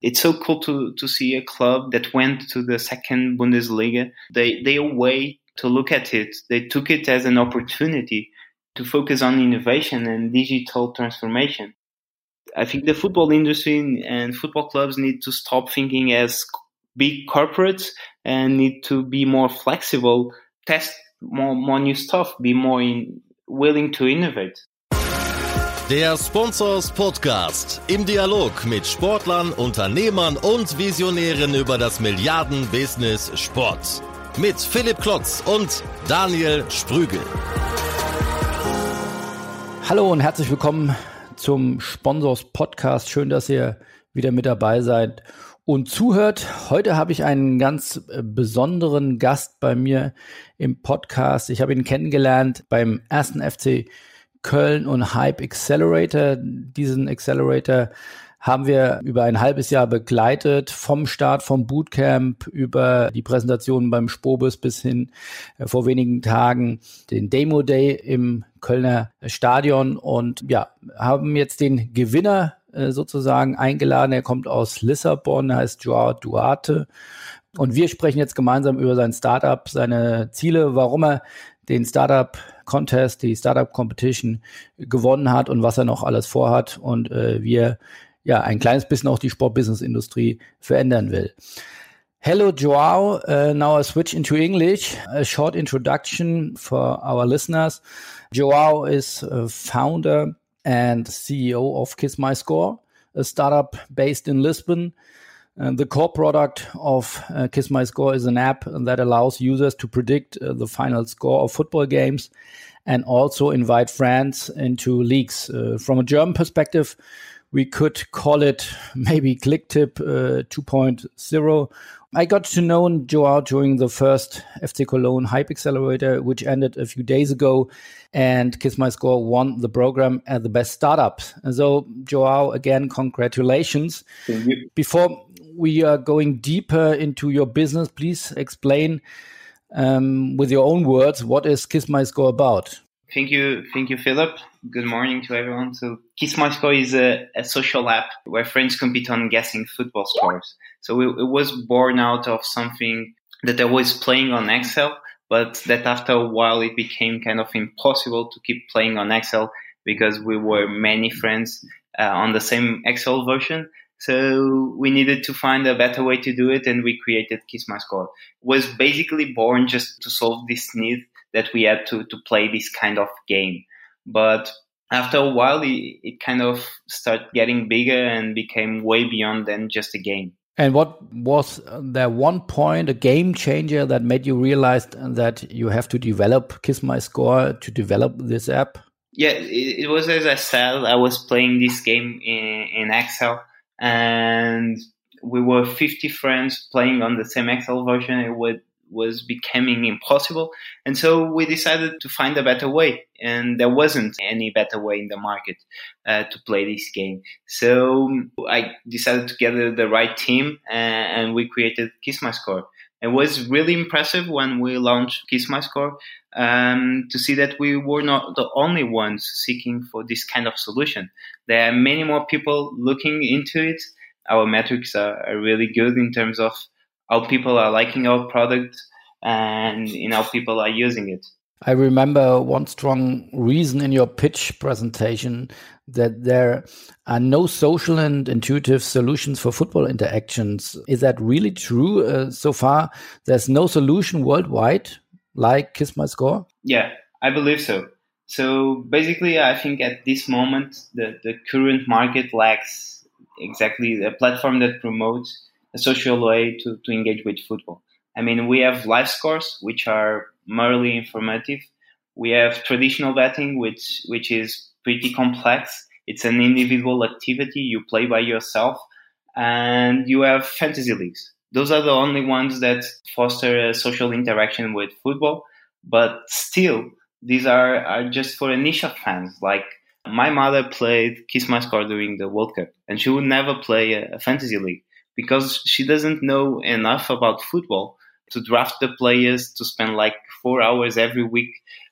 It's so cool to, to see a club that went to the second Bundesliga. They, they away to look at it. They took it as an opportunity to focus on innovation and digital transformation. I think the football industry and football clubs need to stop thinking as big corporates and need to be more flexible, test more, more new stuff, be more in, willing to innovate. Der Sponsors Podcast im Dialog mit Sportlern, Unternehmern und Visionären über das Milliarden-Business Sport. Mit Philipp Klotz und Daniel Sprügel. Hallo und herzlich willkommen zum Sponsors Podcast. Schön, dass ihr wieder mit dabei seid und zuhört. Heute habe ich einen ganz äh, besonderen Gast bei mir im Podcast. Ich habe ihn kennengelernt beim ersten FC Köln und Hype Accelerator. Diesen Accelerator haben wir über ein halbes Jahr begleitet, vom Start vom Bootcamp über die Präsentation beim Spobus bis hin äh, vor wenigen Tagen den Demo Day im Kölner Stadion und ja, haben jetzt den Gewinner äh, sozusagen eingeladen. Er kommt aus Lissabon, heißt Joao Duarte. Und wir sprechen jetzt gemeinsam über sein Startup, seine Ziele, warum er den Startup Contest, die Startup Competition gewonnen hat und was er noch alles vorhat und äh, wie er ja ein kleines bisschen auch die Sportbusiness-Industrie verändern will. Hello, Joao. Uh, now I switch into English. A short introduction for our listeners. Joao is founder and CEO of Kiss My Score, a startup based in Lisbon Uh, the core product of uh, Kiss My Score is an app that allows users to predict uh, the final score of football games and also invite friends into leagues. Uh, from a German perspective, we could call it maybe Kicktipp uh, 2.0. I got to know Joao during the first FC Cologne Hype Accelerator, which ended a few days ago, and Kiss My Score won the program as the best startup. And so, Joao, again, congratulations. Before we are going deeper into your business, please explain um, with your own words what is Kiss My Score about. Thank you, thank you, Philip. Good morning to everyone. So, Kiss My Score is a, a social app where friends compete on guessing football scores. So, it, it was born out of something that I was playing on Excel, but that after a while it became kind of impossible to keep playing on Excel because we were many friends uh, on the same Excel version. So we needed to find a better way to do it, and we created Kiss My Score. It was basically born just to solve this need that we had to to play this kind of game. But after a while, it, it kind of started getting bigger and became way beyond than just a game. And what was there one point, a game changer that made you realize that you have to develop Kiss My Score to develop this app? Yeah, it, it was as I said, I was playing this game in, in Excel and we were 50 friends playing on the same Excel version. It would, was becoming impossible. And so we decided to find a better way. And there wasn't any better way in the market uh, to play this game. So I decided to gather the right team and, and we created Kiss My Score. It was really impressive when we launched Kiss My Score um, to see that we were not the only ones seeking for this kind of solution. There are many more people looking into it. Our metrics are, are really good in terms of how people are liking our product and in how people are using it. I remember one strong reason in your pitch presentation that there are no social and intuitive solutions for football interactions. Is that really true? Uh, so far, there's no solution worldwide like Kiss My Score? Yeah, I believe so. So basically, I think at this moment, the, the current market lacks exactly a platform that promotes a social way to, to engage with football. I mean, we have live scores, which are merely informative. We have traditional betting, which which is pretty complex. It's an individual activity you play by yourself, and you have fantasy leagues. Those are the only ones that foster a social interaction with football. But still, these are, are just for a niche of fans. Like my mother played Kiss My Score during the World Cup, and she would never play a, a fantasy league because she doesn't know enough about football to draft the players, to spend like four hours every week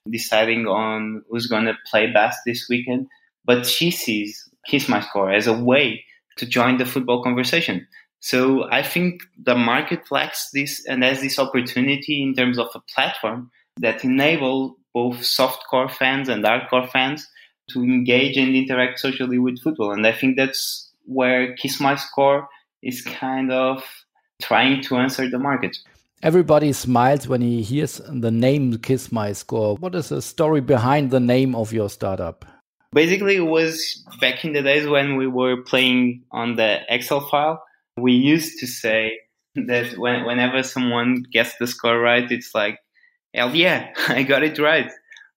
deciding on who's going to play best this weekend. But she sees Kiss My Score as a way to join the football conversation. So I think the market lacks this and has this opportunity in terms of a platform that enable both softcore fans and hardcore fans to engage and interact socially with football. And I think that's where Kiss My Score is kind of trying to answer the market. Everybody smiles when he hears the name Kiss My Score. What is the story behind the name of your startup? Basically, it was back in the days when we were playing on the Excel file. We used to say that when, whenever someone gets the score right, it's like, hell yeah, I got it right.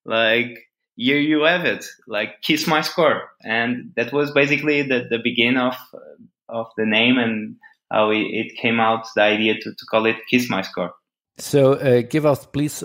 Like, here you have it. Like, kiss my score. And that was basically the, the beginning of, of the name and how it, it came out, the idea to, to call it Kiss My Score. So uh, give us, please,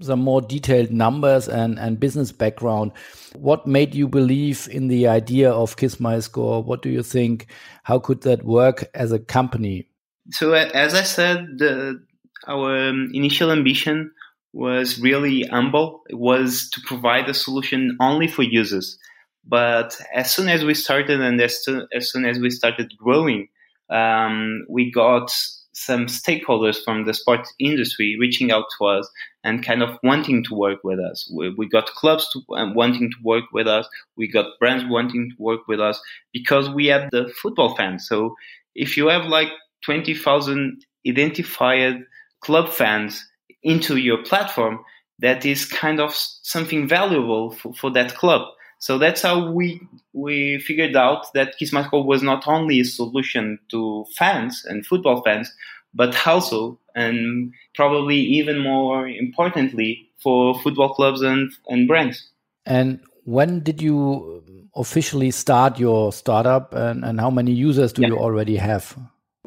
some more detailed numbers and, and business background. What made you believe in the idea of Kiss My Score? What do you think? How could that work as a company? So, as I said, the, our um, initial ambition was really humble. It was to provide a solution only for users. But as soon as we started and as, soon, as soon as we started growing, um, we got some stakeholders from the sports industry reaching out to us and kind of wanting to work with us. We, we got clubs to, uh, wanting to work with us. We got brands wanting to work with us because we had the football fans. So if you have like 20,000 identified club fans into your platform, that is kind of something valuable for, for that club. So that's how we we figured out that Kiss My Score was not only a solution to fans and football fans, but also and probably even more importantly for football clubs and, and brands. And when did you officially start your startup and, and how many users do yeah. you already have?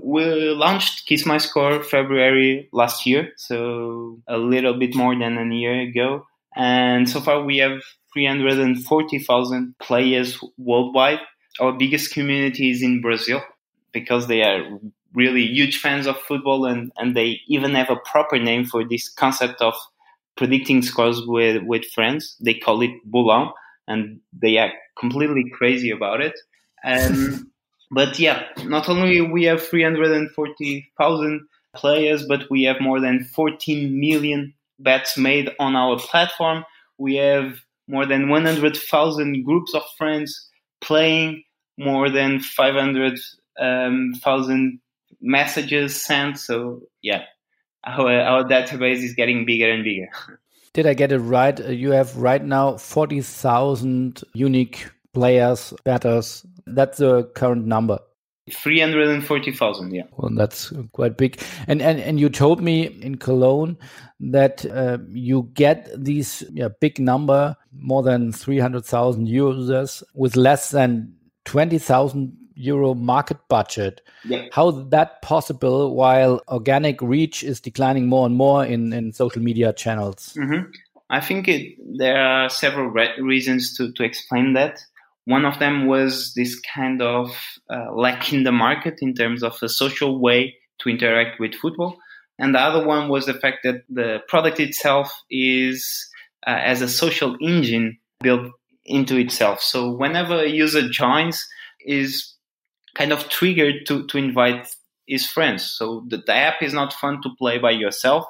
We launched Kiss My Score February last year, so a little bit more than a year ago. And so far we have 340,000 players worldwide. Our biggest community is in Brazil because they are really huge fans of football and, and they even have a proper name for this concept of predicting scores with, with friends. They call it Bolão and they are completely crazy about it. Um, and, but yeah, not only we have 340,000 players, but we have more than 14 million bets made on our platform. We have more than 100,000 groups of friends playing, more than 500,000 um, messages sent. So yeah, our, our database is getting bigger and bigger. Did I get it right? Uh, you have right now 40,000 unique players, batters. That's the current number. 340,000, yeah. Well, that's quite big. And, and, and you told me in Cologne that uh, you get these yeah, big number, more than 300,000 users with less than 20,000 euro market budget. Yeah. How is that possible while organic reach is declining more and more in, in social media channels? Mm -hmm. I think it, there are several re reasons to, to explain that. One of them was this kind of uh, lack in the market in terms of a social way to interact with football. And the other one was the fact that the product itself is uh, as a social engine built into itself. So whenever a user joins, is kind of triggered to, to invite his friends. So the, the app is not fun to play by yourself.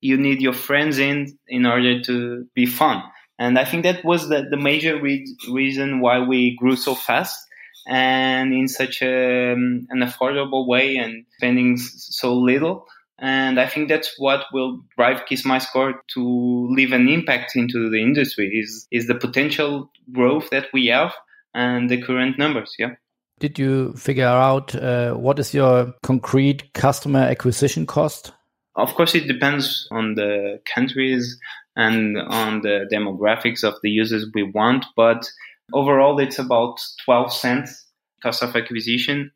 You need your friends in in order to be fun. And I think that was the, the major re- reason why we grew so fast and in such a, um, an affordable way and spending so little. And I think that's what will drive Kiss My Score to leave an impact into the industry is, is the potential growth that we have and the current numbers. Yeah. Did you figure out uh, what is your concrete customer acquisition cost? Of course, it depends on the countries and on the demographics of the users we want, but overall, it's about 12 cents cost of acquisition.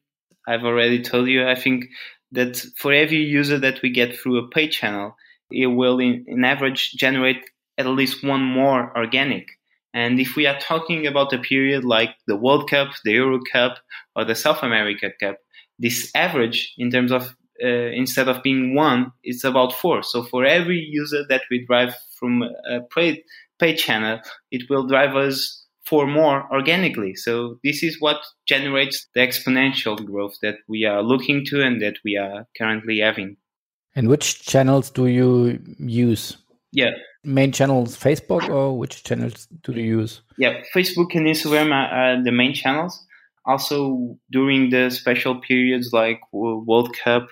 I've already told you, I think that for every user that we get through a paid channel, it will, in, in average, generate at least one more organic. And if we are talking about a period like the World Cup, the Euro Cup, or the South America Cup, this average in terms of uh, instead of being one, it's about four. So for every user that we drive from a paid, paid channel, it will drive us for more organically. So this is what generates the exponential growth that we are looking to and that we are currently having. And which channels do you use? Yeah. Main channels, Facebook, or which channels do you use? Yeah, Facebook and Instagram are, are the main channels. Also, during the special periods like World Cup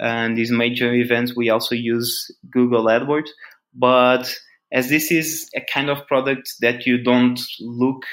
and these major events, we also use Google AdWords. But as this is a kind of product that you don't look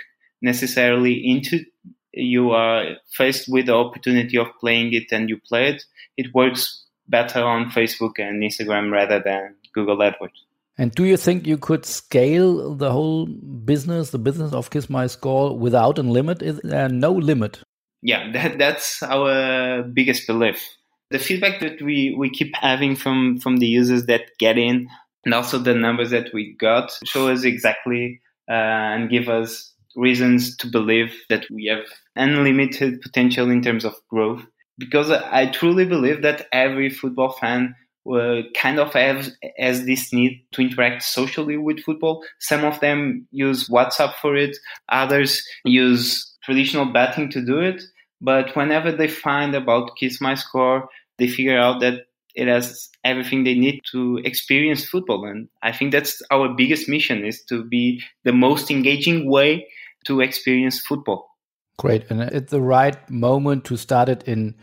necessarily into, you are faced with the opportunity of playing it and you play it. It works better on Facebook and Instagram rather than Google AdWords. And do you think you could scale the whole business, the business of Kiss My Score, without a limit? Is there no limit? Yeah, that, that's our biggest belief. The feedback that we, we keep having from, from the users that get in and also the numbers that we got show us exactly uh, and give us reasons to believe that we have unlimited potential in terms of growth. Because I truly believe that every football fan uh, kind of have has this need to interact socially with football. Some of them use WhatsApp for it. Others use traditional betting to do it. But whenever they find about Kiss My Score, they figure out that it has everything they need to experience football. And I think that's our biggest mission is to be the most engaging way to experience football. Great. And it's the right moment to start it in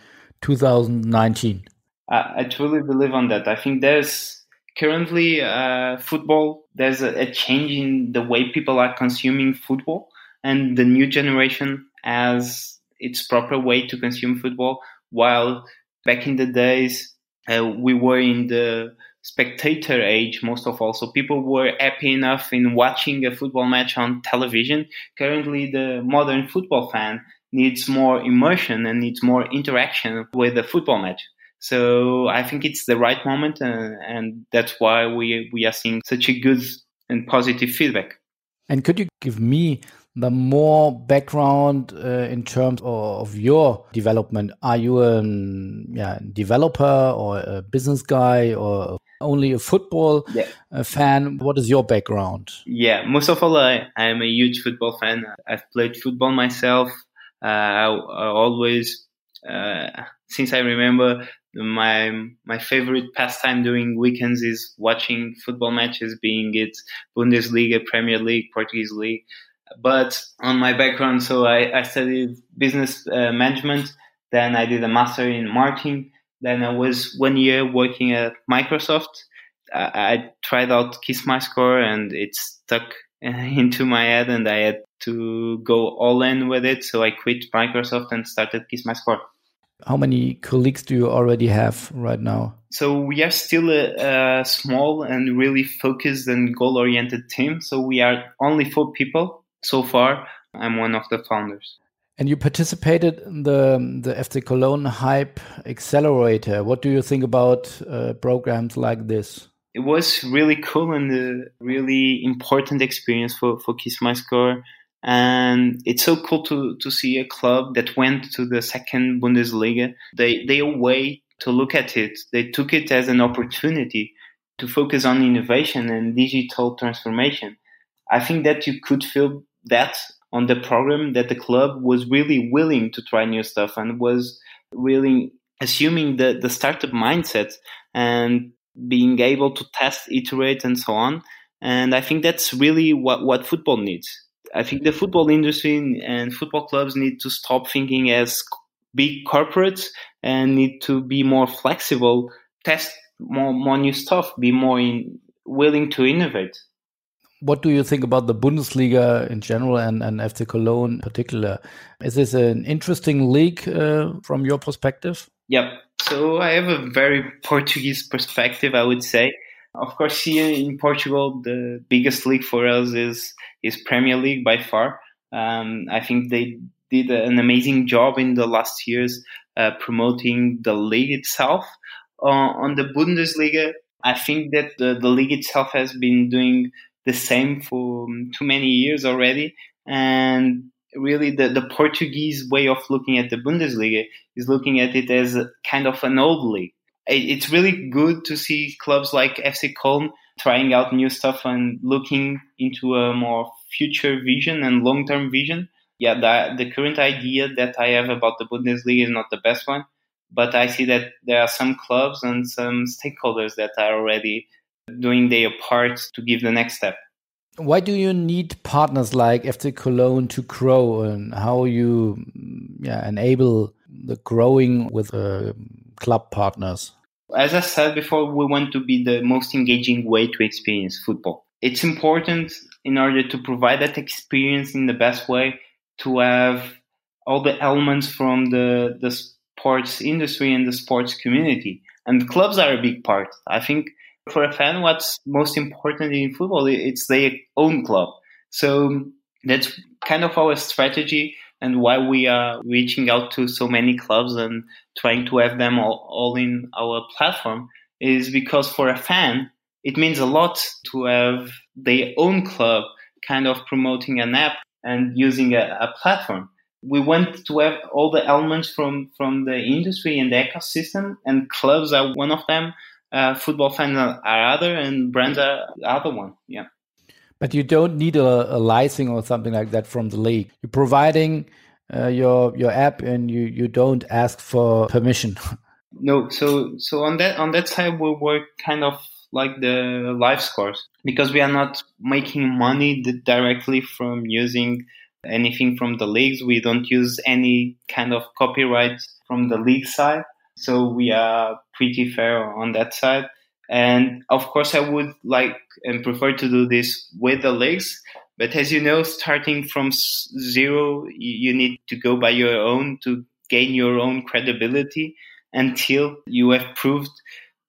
2019. I, I truly believe on that. I think there's currently uh, football. There's a, a, change in the way people are consuming football, and the new generation has its proper way to consume football. While back in the days, uh, we were in the spectator age most of all so people were happy enough in watching a football match on television currently the modern football fan needs more immersion and needs more interaction with the football match so I think it's the right moment, uh, and that's why we we are seeing such a good and positive feedback. And could you give me the more background uh, in terms of, of, your development? Are you a yeah, developer or a business guy or only a football yeah. Uh, fan? What is your background? Yeah, most of all, I, am a huge football fan. I've played football myself. Uh, I, I, always, uh, since I remember, my my favorite pastime during weekends is watching football matches, being it Bundesliga, Premier League, Portuguese League. But on my background, so I, I studied business uh, management. Then I did a master in marketing. Then I was one year working at Microsoft. I, I tried out Kiss My Score, and it stuck into my head, and I had to go all in with it. So I quit Microsoft and started Kiss My Score. How many colleagues do you already have right now? So we are still a, a small and really focused and goal-oriented team. So we are only four people so far. I'm one of the founders. And you participated in the the FC Cologne Hype Accelerator. What do you think about uh, programs like this? It was really cool and a really important experience for for Kiss My Score and it's so cool to to see a club that went to the second Bundesliga. They they way to look at it. They took it as an opportunity to focus on innovation and digital transformation. I think that you could feel that on the program that the club was really willing to try new stuff and was really assuming the, the startup mindset and being able to test, iterate, and so on. And I think that's really what, what football needs. I think the football industry and football clubs need to stop thinking as big corporates and need to be more flexible, test more, more new stuff, be more in, willing to innovate. What do you think about the Bundesliga in general and, and FC Cologne in particular? Is this an interesting league uh, from your perspective? Yep. So I have a very Portuguese perspective, I would say. Of course, here in Portugal, the biggest league for us is is Premier League by far. Um, I think they did an amazing job in the last years uh, promoting the league itself. Uh, on the Bundesliga, I think that the, the league itself has been doing the same for um, too many years already. And really, the, the Portuguese way of looking at the Bundesliga is looking at it as kind of an old league it's really good to see clubs like FC Köln trying out new stuff and looking into a more future vision and long term vision. Yeah, the, the current idea that I have about the Bundesliga is not the best one, but I see that there are some clubs and some stakeholders that are already doing their part to give the next step. Why do you need partners like FC Cologne to grow, and how you yeah, enable the growing with uh, club partners? As I said before, we want to be the most engaging way to experience football. It's important in order to provide that experience in the best way to have all the elements from the, the sports industry and the sports community. And clubs are a big part. I think for a fan, what's most important in football, it's their own club. So that's kind of our strategy and why we are reaching out to so many clubs and trying to have them all, all in our platform is because for a fan, it means a lot to have their own club kind of promoting an app and using a, a platform. We want to have all the elements from, from the industry and the ecosystem, and clubs are one of them. Uh, football fans are other, and brands are the other one. Yeah. But you don't need a, a licensing or something like that from the league. You're providing uh, your your app, and you you don't ask for permission. no, so so on that on that side, we work kind of like the live scores because we are not making money directly from using anything from the leagues. We don't use any kind of copyright from the league side. So we are pretty fair on that side. And of course, I would like and prefer to do this with the leagues. But as you know, starting from zero, you need to go by your own to gain your own credibility until you have proved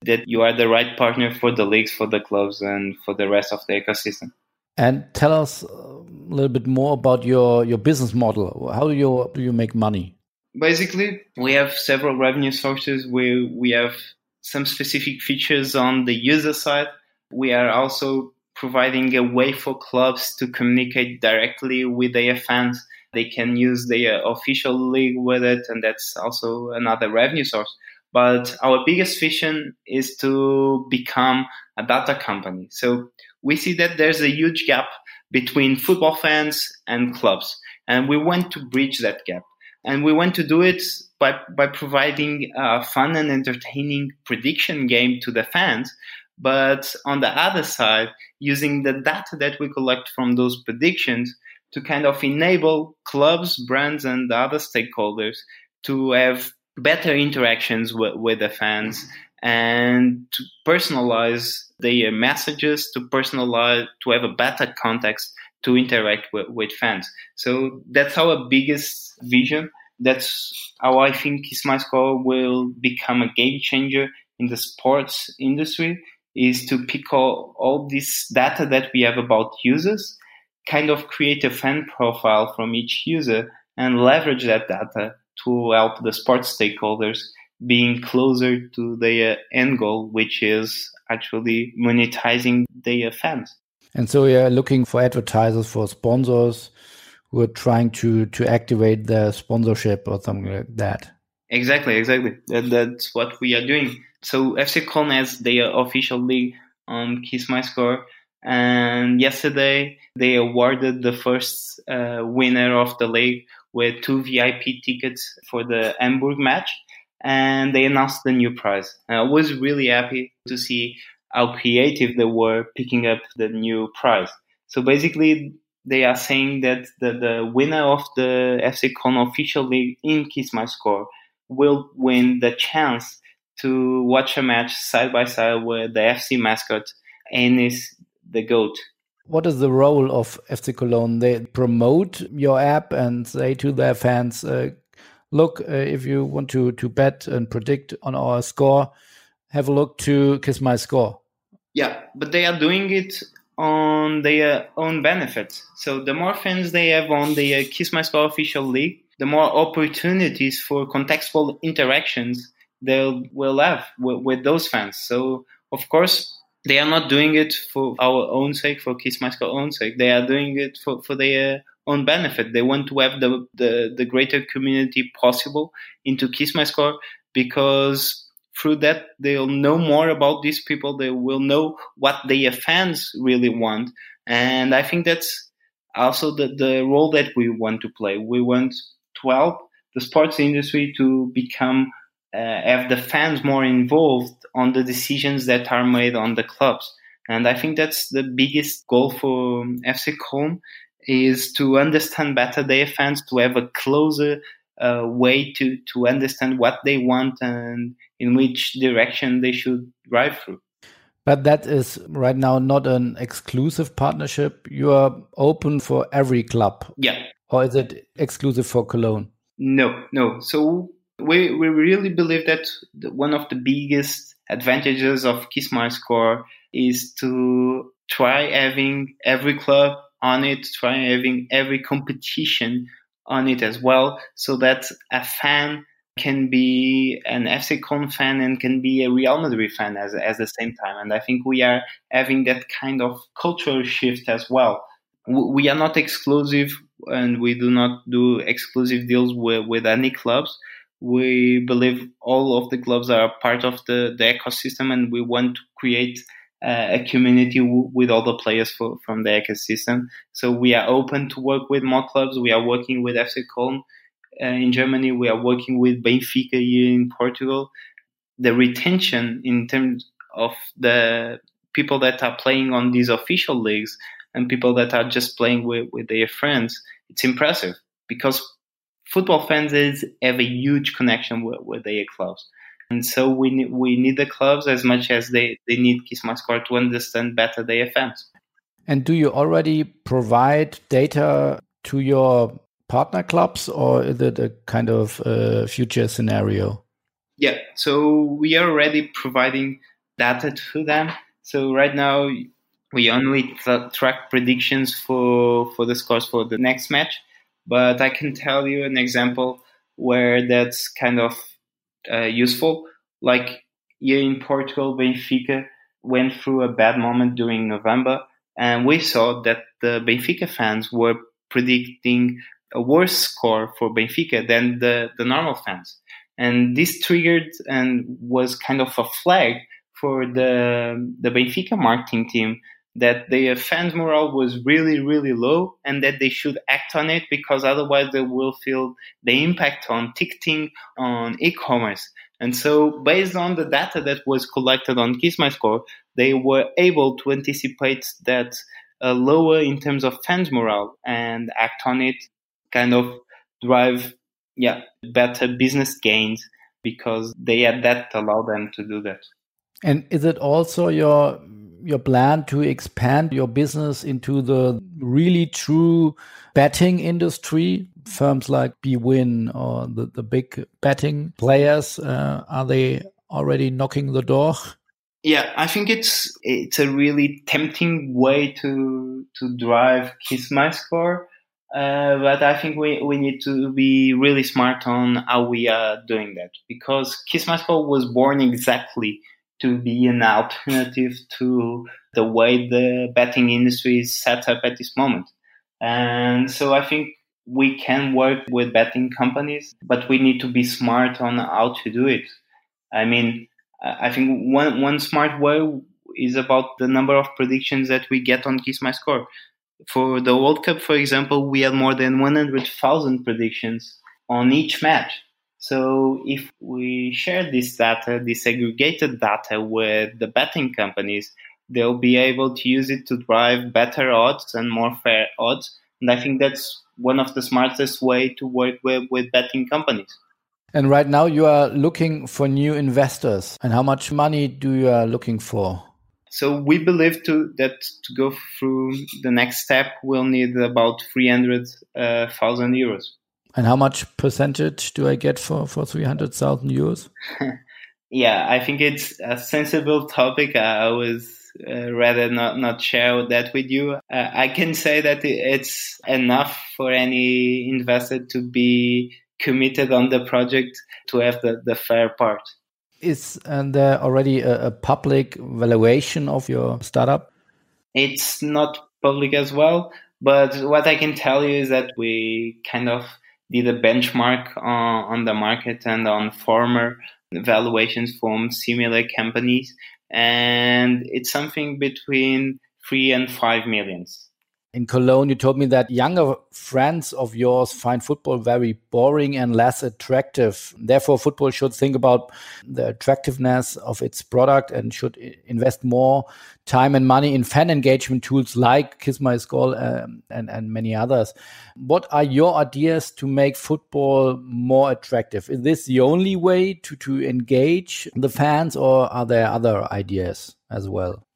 that you are the right partner for the leagues, for the clubs, and for the rest of the ecosystem. And tell us um, a little bit more about your, your business model. How do you do you make money? Basically, we have several revenue sources. We we have some specific features on the user side. We are also providing a way for clubs to communicate directly with their fans. They can use their official league with it, and that's also another revenue source. But our biggest vision is to become a data company. So we see that there's a huge gap between football fans and clubs, and we want to bridge that gap. And we want to do it by, by providing a fun and entertaining prediction game to the fans. But on the other side, using the data that we collect from those predictions to kind of enable clubs, brands, and other stakeholders to have better interactions with, with the fans and to personalize their messages, to personalize, to have a better context to interact with, with fans. So that's our biggest vision. That's how I think My Score will become a game changer in the sports industry is to pick all, all this data that we have about users, kind of create a fan profile from each user and leverage that data to help the sports stakeholders being closer to their end goal, which is actually monetizing their fans. And so we are looking for advertisers, for sponsors who are trying to to activate their sponsorship or something like that. Exactly, exactly. That, that's what we are doing. So FC Cologne has their official league on Kiss My Score. And yesterday they awarded the first uh, winner of the league with two VIP tickets for the Hamburg match. And they announced the new prize. And I was really happy to see how creative they were picking up the new prize. So basically, they are saying that the, the winner of the FC Cologne official league in Kiss My Score will win the chance to watch a match side by side with the FC mascot Hennes the goat. What is the role of FC Cologne? They promote your app and say to their fans, uh, "Look, uh, if you want to to bet and predict on our score, have a look to Kiss My Score." Yeah, but they are doing it on their own benefit. So the more fans they have on the Kiss My Score official league, the more opportunities for contextual interactions they will have with, with, those fans. So of course they are not doing it for our own sake, for Kiss My Score own sake. They are doing it for, for their own benefit. They want to have the, the, the greater community possible into Kiss My Score because through that they'll know more about these people. They will know what their fans really want. And I think that's also the, the role that we want to play. We want to help the sports industry to become uh, have the fans more involved on the decisions that are made on the clubs. And I think that's the biggest goal for FC Köln is to understand better their fans, to have a closer uh, way to, to understand what they want and in which direction they should drive through. But that is right now not an exclusive partnership. You are open for every club. Yeah. Or is it exclusive for Cologne? No, no. So we, we really believe that one of the biggest advantages of Kiss My Score is to try having every club on it, try having every competition on it as well, so that a fan can be an FC Köln fan and can be a Real Madrid fan as at the same time. And I think we are having that kind of cultural shift as well. We are not exclusive, and we do not do exclusive deals with, with any clubs. We believe all of the clubs are part of the, the ecosystem, and we want to create uh, a community w- with all the players for, from the ecosystem. So we are open to work with more clubs. We are working with FC Köln uh, in Germany. We are working with Benfica here in Portugal. The retention in terms of the people that are playing on these official leagues and people that are just playing with, with their friends, it's impressive because football fans is, have a huge connection with, with their clubs. And so we need, we need the clubs as much as they, they need Kiss My Score to understand better their fans. And do you already provide data to your partner clubs or is it a kind of uh, future scenario? Yeah, so we are already providing data to them. So right now we only track predictions for, for the scores for the next match. But I can tell you an example where that's kind of uh, useful. Like here in Portugal, Benfica went through a bad moment during November, and we saw that the Benfica fans were predicting a worse score for Benfica than the, the normal fans. And this triggered and was kind of a flag for the, the Benfica marketing team that their fans morale was really, really low and that they should act on it because otherwise they will feel the impact on ticketing, on e-commerce. And so based on the data that was collected on Kiss Score, they were able to anticipate that uh, lower in terms of fans morale and act on it, kind of drive, yeah, better business gains because they had that allow them to do that. And is it also your your plan to expand your business into the really true betting industry? Firms like bwin or the, the big betting players, uh, are they already knocking the door? Yeah, I think it's it's a really tempting way to to drive Kiss My Score. Uh, but I think we, we need to be really smart on how we are doing that because Kiss My Score was born exactly to be an alternative to the way the betting industry is set up at this moment. And so I think we can work with betting companies, but we need to be smart on how to do it. I mean, I think one, one smart way is about the number of predictions that we get on Kiss My Score. For the World Cup, for example, we had more than 100,000 predictions on each match. So if we share this data, this aggregated data with the betting companies, they'll be able to use it to drive better odds and more fair odds. And I think that's one of the smartest way to work with, with betting companies. And right now you are looking for new investors. And how much money do you are looking for? So we believe to, that to go through the next step, we'll need about 300,000 uh, euros. And how much percentage do I get for, for 300,000 euros? yeah, I think it's a sensible topic. I was uh, rather not, not share that with you. Uh, I can say that it's enough for any investor to be committed on the project to have the, the fair part. Is and there already a, a public valuation of your startup? It's not public as well, but what I can tell you is that we kind of did a benchmark on, on the market and on former valuations from similar companies, and it's something between three and five millions. In Cologne, you told me that younger friends of yours find football very boring and less attractive. Therefore, football should think about the attractiveness of its product and should invest more time and money in fan engagement tools like Kiss My Score um, and, and many others. What are your ideas to make football more attractive? Is this the only way to, to engage the fans, or are there other ideas as well?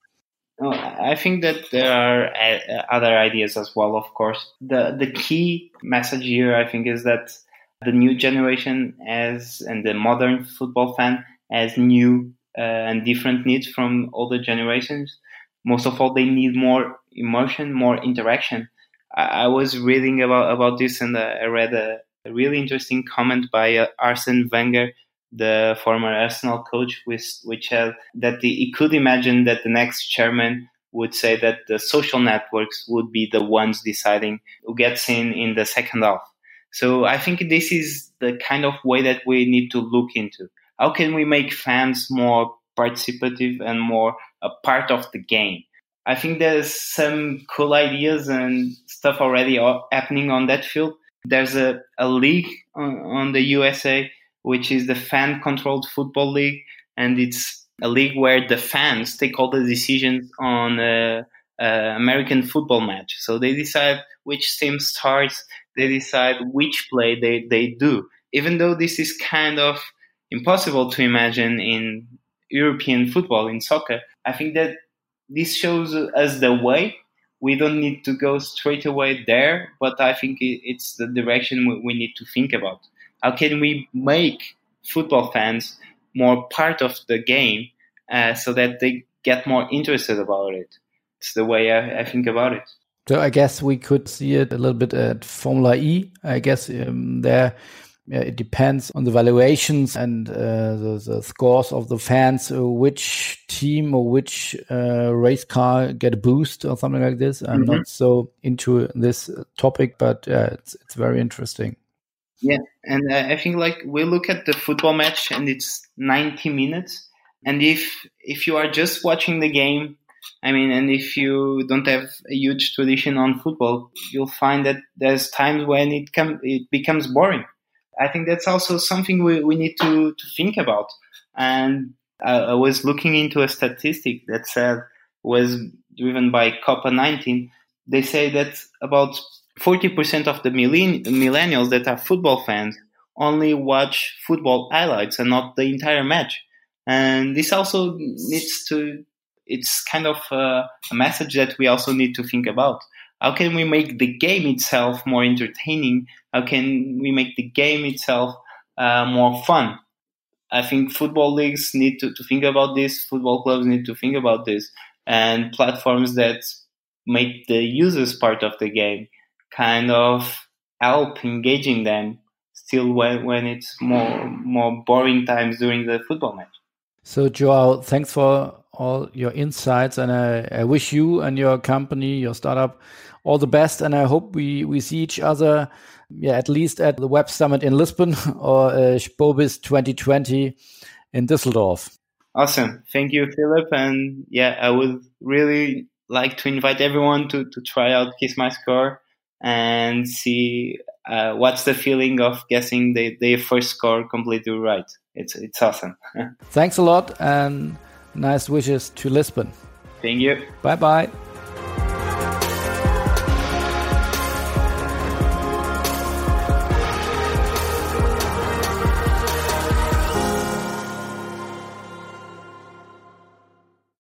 No, I think that there are uh, other ideas as well. Of course, the the key message here, I think, is that the new generation as and the modern football fan has new uh, and different needs from older generations. Most of all, they need more emotion, more interaction. I, I was reading about about this, and uh, I read a, a, really interesting comment by uh, Arsene Wenger the former Arsenal coach, which, which had, that the, he could imagine that the next chairman would say that the social networks would be the ones deciding who gets in in the second half. So I think this is the kind of way that we need to look into. How can we make fans more participative and more a part of the game? I think there's some cool ideas and stuff already happening on that field. There's a, a league on, on the USA which is the fan controlled football league. And it's a league where the fans take all the decisions on a, a American football match. So they decide which team starts, they decide which play they, they do. Even though this is kind of impossible to imagine in European football, in soccer, I think that this shows us the way. We don't need to go straight away there, but I think it's the direction we need to think about. How can we make football fans more part of the game uh, so that they get more interested about it? It's the way I, I, think about it. So I guess we could see it a little bit at Formula E. I guess um, there it depends on the valuations and uh, the, the, scores of the fans. Uh, which team or which uh, race car get a boost or something like this? I'm mm -hmm. not so into this topic, but it's it's very interesting. Yeah, and uh, I think like we look at the football match and it's 90 minutes, and if if you are just watching the game, I mean, and if you don't have a huge tradition on football, you'll find that there's times when it com- it becomes boring. I think that's also something we, we need to, to think about. And I was looking into a statistic that said was driven by Copa90. They say that about 40% of the millennials that are football fans only watch football highlights and not the entire match. And this also needs to, it's kind of a, a message that we also need to think about. How can we make the game itself more entertaining? How can we make the game itself uh, more fun? I think football leagues need to, to think about this. Football clubs need to think about this. And platforms that make the users part of the game kind of help engaging them still when, when it's more more boring times during the football match. So Joao, thanks for all your insights and I, I wish you and your company, your startup, all the best and I hope we, we see each other yeah, at least at the Web Summit in Lisbon or uh, Spobis 2020 in Düsseldorf. Awesome. Thank you, Philip. And yeah, I would really like to invite everyone to, to try out Kiss My Score and see uh, what's the feeling of guessing the, their first score completely right. It's it's awesome. Thanks a lot and nice wishes to Lisbon. Thank you. Bye bye.